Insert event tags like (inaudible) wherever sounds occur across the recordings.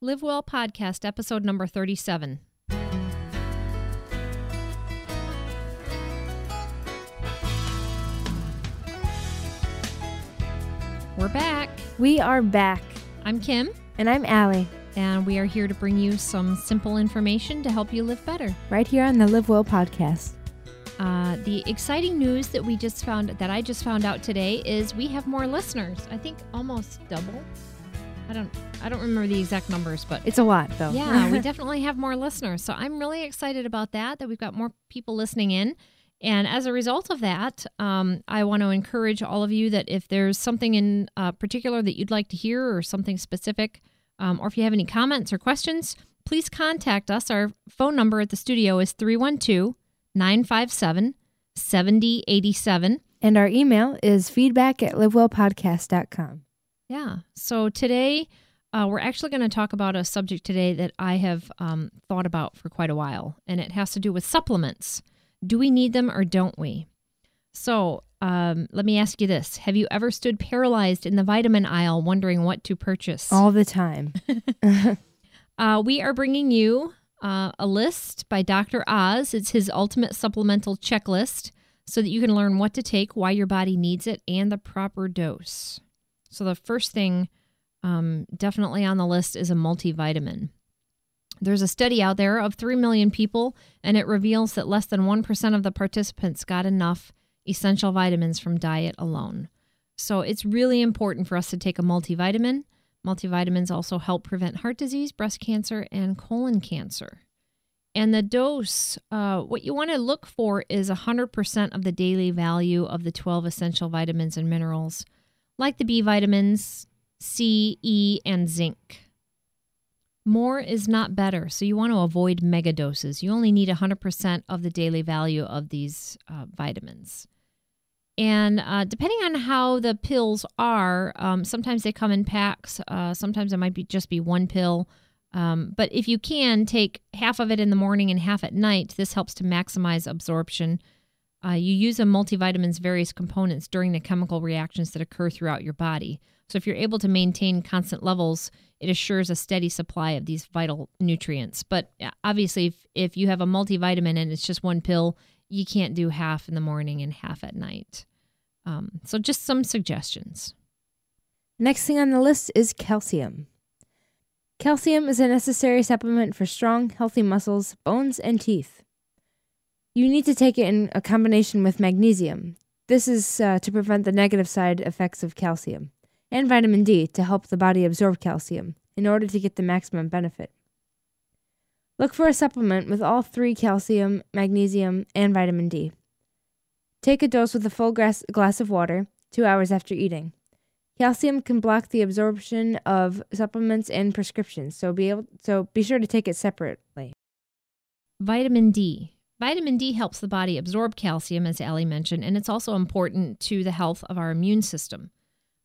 Live Well Podcast, episode number 37. We're back. We are back. I'm Kim, And I'm Allie, and we are here to bring you some simple information to help you live better. right here on the Live Well podcast. Uh, the exciting news that we just found that I just found out today is we have more listeners. I think almost double. I don't I don't remember the exact numbers, but It's a lot, though. yeah, we (laughs) definitely have more listeners. So I'm really excited about that, that we've got more people listening in. And as a result of that, um, I want to encourage all of you that if there's something in uh, particular that you'd like to hear or something specific, um, or if you have any comments or questions, please contact us. Our phone number at the studio is 312 957 7087. and our email is feedback at livewellpodcast.com. Yeah. So today, uh, we're actually going to talk about a subject today that I have um, thought about for quite a while, and it has to do with supplements. Do we need them or don't we? So um, let me ask you this Have you ever stood paralyzed in the vitamin aisle wondering what to purchase? All the time. (laughs) (laughs) Uh, we are bringing you uh, a list by Dr. Oz. It's his ultimate supplemental checklist so that you can learn what to take, why your body needs it, and the proper dose. So, the first thing um, definitely on the list is a multivitamin. There's a study out there of 3 million people, and it reveals that less than 1% of the participants got enough essential vitamins from diet alone. So, it's really important for us to take a multivitamin. Multivitamins also help prevent heart disease, breast cancer, and colon cancer. And the dose, uh, what you want to look for is 100% of the daily value of the 12 essential vitamins and minerals, like the B vitamins, C, E, and zinc. More is not better, so you want to avoid mega doses. You only need 100% of the daily value of these uh, vitamins. And uh, depending on how the pills are, um, sometimes they come in packs. Uh, sometimes it might be just be one pill. Um, but if you can take half of it in the morning and half at night, this helps to maximize absorption. Uh, you use a multivitamin's various components during the chemical reactions that occur throughout your body. So if you're able to maintain constant levels, it assures a steady supply of these vital nutrients. But obviously, if, if you have a multivitamin and it's just one pill, you can't do half in the morning and half at night. Um, so just some suggestions. Next thing on the list is calcium. Calcium is a necessary supplement for strong, healthy muscles, bones, and teeth. You need to take it in a combination with magnesium. This is uh, to prevent the negative side effects of calcium, and vitamin D to help the body absorb calcium in order to get the maximum benefit. Look for a supplement with all three calcium, magnesium, and vitamin D. Take a dose with a full glass, glass of water two hours after eating. Calcium can block the absorption of supplements and prescriptions, so be able, so be sure to take it separately. Vitamin D. Vitamin D helps the body absorb calcium, as Allie mentioned, and it's also important to the health of our immune system,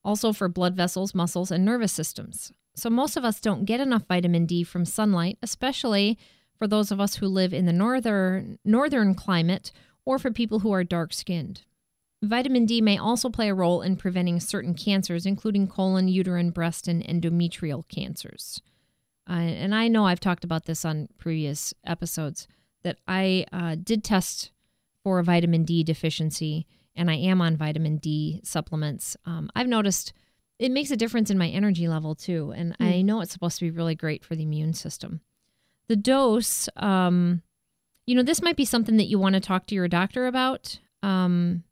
also for blood vessels, muscles, and nervous systems. So, most of us don't get enough vitamin D from sunlight, especially for those of us who live in the northern, northern climate or for people who are dark skinned. Vitamin D may also play a role in preventing certain cancers, including colon, uterine, breast, and endometrial cancers. Uh, and I know I've talked about this on previous episodes that I uh, did test for a vitamin D deficiency, and I am on vitamin D supplements. Um, I've noticed it makes a difference in my energy level too, and I know it's supposed to be really great for the immune system. The dose, um, you know, this might be something that you want to talk to your doctor about. Um,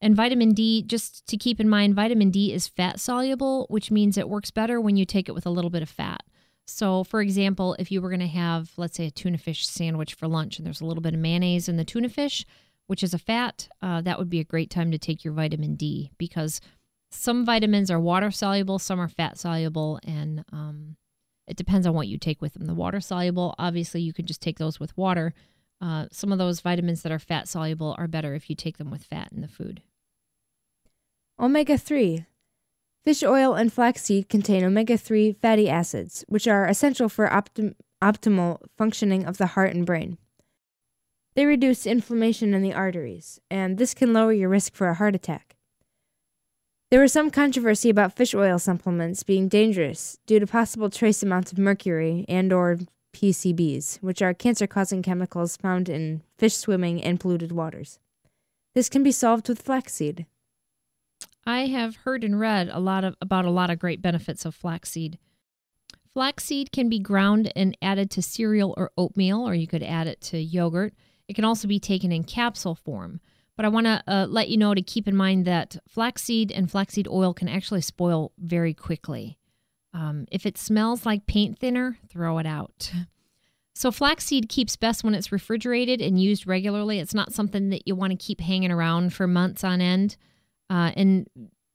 and vitamin D, just to keep in mind, vitamin D is fat soluble, which means it works better when you take it with a little bit of fat. So, for example, if you were going to have, let's say, a tuna fish sandwich for lunch and there's a little bit of mayonnaise in the tuna fish, which is a fat, uh, that would be a great time to take your vitamin D because some vitamins are water soluble, some are fat soluble, and um, it depends on what you take with them. The water soluble, obviously, you can just take those with water. Uh, some of those vitamins that are fat soluble are better if you take them with fat in the food. Omega 3. Fish oil and flaxseed contain omega 3 fatty acids, which are essential for optim- optimal functioning of the heart and brain. They reduce inflammation in the arteries, and this can lower your risk for a heart attack. There was some controversy about fish oil supplements being dangerous due to possible trace amounts of mercury and or PCBs, which are cancer-causing chemicals found in fish swimming in polluted waters. This can be solved with flaxseed. I have heard and read a lot of about a lot of great benefits of flaxseed. Flaxseed can be ground and added to cereal or oatmeal, or you could add it to yogurt. It can also be taken in capsule form. But I want to uh, let you know to keep in mind that flaxseed and flaxseed oil can actually spoil very quickly. Um, if it smells like paint thinner, throw it out. So, flaxseed keeps best when it's refrigerated and used regularly. It's not something that you want to keep hanging around for months on end. Uh, and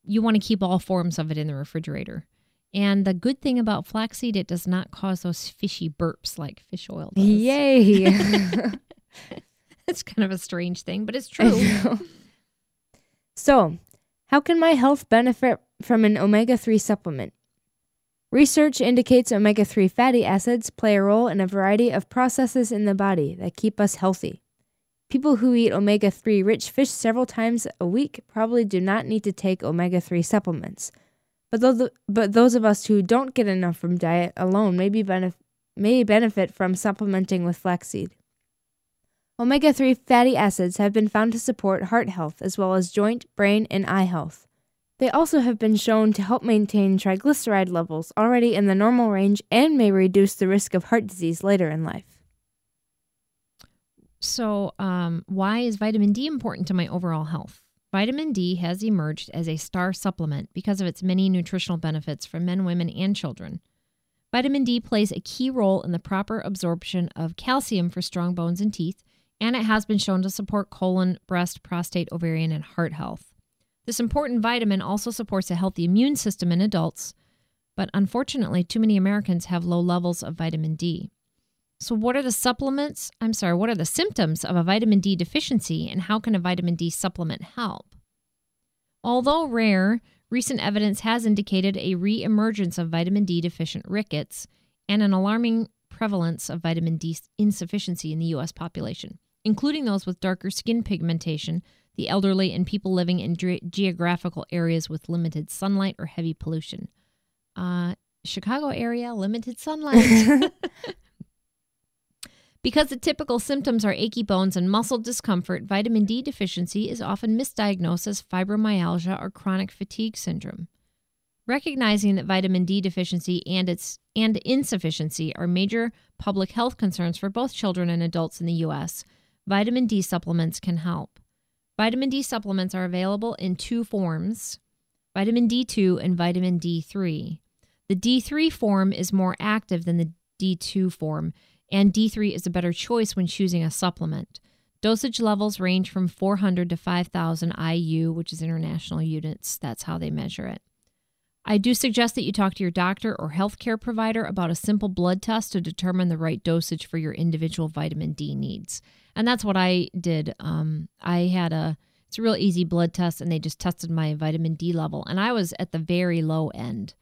you want to keep all forms of it in the refrigerator. And the good thing about flaxseed, it does not cause those fishy burps like fish oil does. Yay! (laughs) (laughs) it's kind of a strange thing, but it's true. so, how can my health benefit from an omega 3 supplement? Research indicates omega 3 fatty acids play a role in a variety of processes in the body that keep us healthy. People who eat omega 3 rich fish several times a week probably do not need to take omega 3 supplements. But, those, but those of us who don't get enough from diet alone may, be benef- may benefit from supplementing with flaxseed. Omega 3 fatty acids have been found to support heart health as well as joint, brain, and eye health. They also have been shown to help maintain triglyceride levels already in the normal range and may reduce the risk of heart disease later in life. So, um, why is vitamin D important to my overall health? Vitamin D has emerged as a star supplement because of its many nutritional benefits for men, women, and children. Vitamin D plays a key role in the proper absorption of calcium for strong bones and teeth, and it has been shown to support colon, breast, prostate, ovarian, and heart health. This important vitamin also supports a healthy immune system in adults, but unfortunately, too many Americans have low levels of vitamin D. So, what are the supplements? I'm sorry, what are the symptoms of a vitamin D deficiency, and how can a vitamin D supplement help? Although rare, recent evidence has indicated a re emergence of vitamin D deficient rickets and an alarming prevalence of vitamin D insufficiency in the U.S. population, including those with darker skin pigmentation the elderly, and people living in ge- geographical areas with limited sunlight or heavy pollution. Uh, Chicago area, limited sunlight. (laughs) (laughs) because the typical symptoms are achy bones and muscle discomfort, vitamin D deficiency is often misdiagnosed as fibromyalgia or chronic fatigue syndrome. Recognizing that vitamin D deficiency and its and insufficiency are major public health concerns for both children and adults in the US, vitamin D supplements can help. Vitamin D supplements are available in two forms vitamin D2 and vitamin D3. The D3 form is more active than the D2 form, and D3 is a better choice when choosing a supplement. Dosage levels range from 400 to 5,000 IU, which is international units. That's how they measure it. I do suggest that you talk to your doctor or healthcare provider about a simple blood test to determine the right dosage for your individual vitamin D needs and that's what I did. Um, I had a it's a real easy blood test, and they just tested my vitamin D level, and I was at the very low end.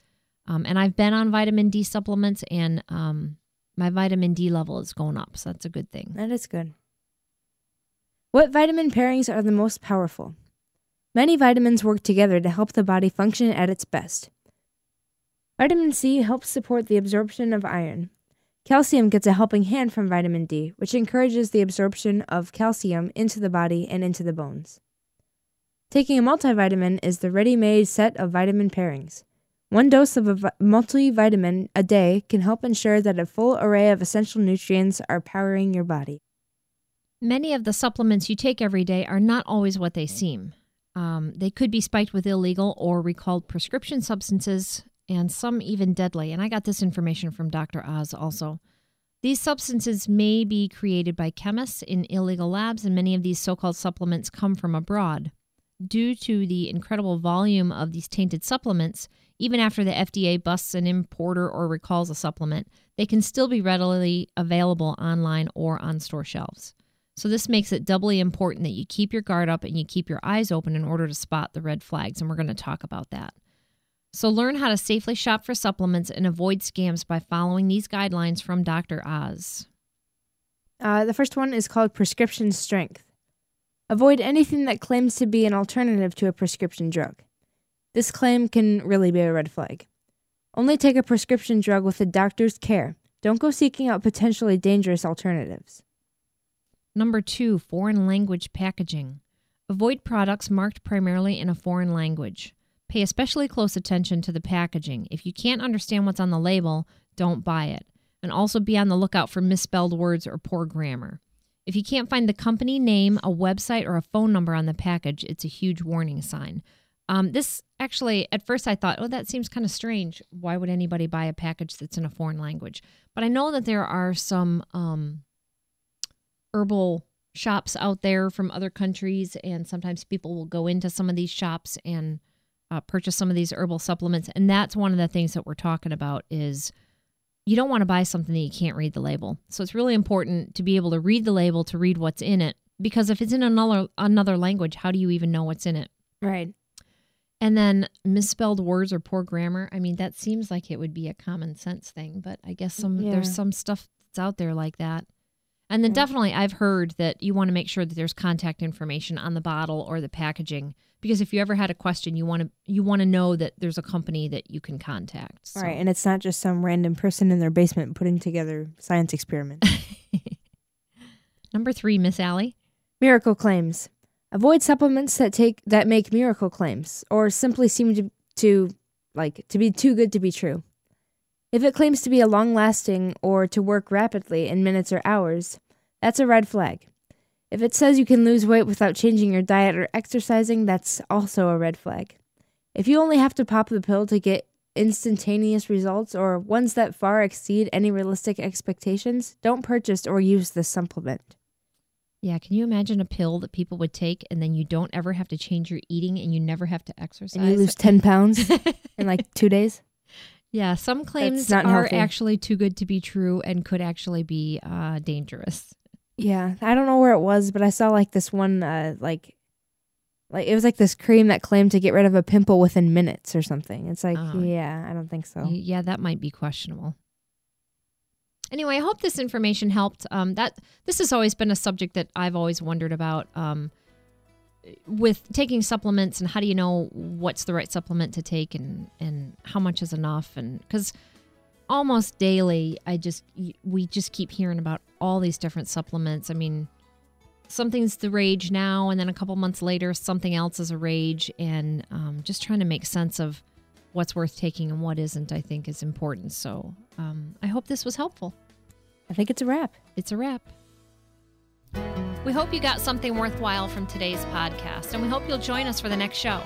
Um, and I've been on vitamin D supplements, and um, my vitamin D level is going up, so that's a good thing. That is good. What vitamin pairings are the most powerful? Many vitamins work together to help the body function at its best. Vitamin C helps support the absorption of iron, Calcium gets a helping hand from vitamin D, which encourages the absorption of calcium into the body and into the bones. Taking a multivitamin is the ready made set of vitamin pairings. One dose of a multivitamin a day can help ensure that a full array of essential nutrients are powering your body. Many of the supplements you take every day are not always what they seem. Um, they could be spiked with illegal or recalled prescription substances and some even deadly. And I got this information from Dr. Oz also. These substances may be created by chemists in illegal labs, and many of these so called supplements come from abroad. Due to the incredible volume of these tainted supplements, even after the FDA busts an importer or recalls a supplement, they can still be readily available online or on store shelves. So, this makes it doubly important that you keep your guard up and you keep your eyes open in order to spot the red flags. And we're going to talk about that. So, learn how to safely shop for supplements and avoid scams by following these guidelines from Dr. Oz. Uh, the first one is called prescription strength. Avoid anything that claims to be an alternative to a prescription drug. This claim can really be a red flag. Only take a prescription drug with a doctor's care. Don't go seeking out potentially dangerous alternatives. Number two, foreign language packaging. Avoid products marked primarily in a foreign language. Pay especially close attention to the packaging. If you can't understand what's on the label, don't buy it. And also be on the lookout for misspelled words or poor grammar. If you can't find the company name, a website, or a phone number on the package, it's a huge warning sign. Um, this actually, at first, I thought, oh, that seems kind of strange. Why would anybody buy a package that's in a foreign language? But I know that there are some um, herbal shops out there from other countries, and sometimes people will go into some of these shops and uh, purchase some of these herbal supplements. And that's one of the things that we're talking about is you don't want to buy something that you can't read the label. So it's really important to be able to read the label to read what's in it because if it's in another another language, how do you even know what's in it? Right. And then misspelled words or poor grammar. I mean, that seems like it would be a common sense thing, but I guess some Yeah. there's some stuff that's out there like that. And then Yeah. definitely I've heard that you want to make sure that there's contact information on the bottle or the packaging because if you ever had a question, you want to you want to know that there's a company that you can contact. So- Right. And it's not just some random person in their basement putting together science experiments. (laughs) (laughs) Number 3, Miss Allie. miracle claims. Avoid supplements that take that make miracle claims or simply seem to, to like to be too good to be true. If it claims to be a long lasting or to work rapidly in minutes or hours, that's a red flag. If it says you can lose weight without changing your diet or exercising, that's also a red flag. If you only have to pop the pill to get instantaneous results or ones that far exceed any realistic expectations, don't purchase or use this supplement. Yeah, can you imagine a pill that people would take and then you don't ever have to change your eating and you never have to exercise? And you lose 10 pounds (laughs) in like two days. yeah, some claims are healthy. actually too good to be true and could actually be uh, dangerous. Yeah, I don't know where it was, but I saw like this one, uh, like, like it was like this cream that claimed to get rid of a pimple within minutes or something. It's like, Oh. yeah, I don't think so. Yeah, that might be questionable. Anyway, I hope this information helped. Um, that this has always been a subject that I've always wondered about. Um, with taking supplements and how do you know what's the right supplement to take and and how much is enough and because almost daily i just we just keep hearing about all these different supplements i mean something's the rage now and then a couple months later something else is a rage and um, just trying to make sense of what's worth taking and what isn't i think is important so um, i hope this was helpful I think it's a wrap. it's a wrap. We hope you got something worthwhile from today's podcast, and we hope you'll join us for the next show.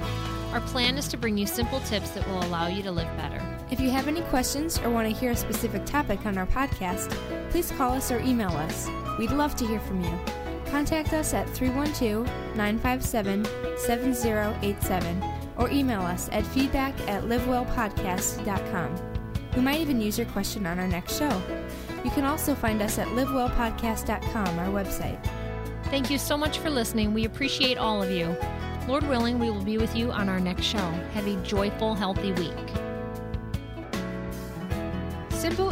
Our plan is to bring you simple tips that will allow you to live better. If you have any questions or want to hear a specific topic on our podcast, please call us or email us. We'd love to hear from you. Contact us at 312 957 7087 or email us at feedback at livewellpodcast.com. We might even use your question on our next show. You can also find us at livewellpodcast.com, our website. Thank you so much for listening. We appreciate all of you. Lord willing, we will be with you on our next show. Have a joyful, healthy week.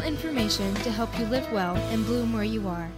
Information to help you live well and bloom where you are.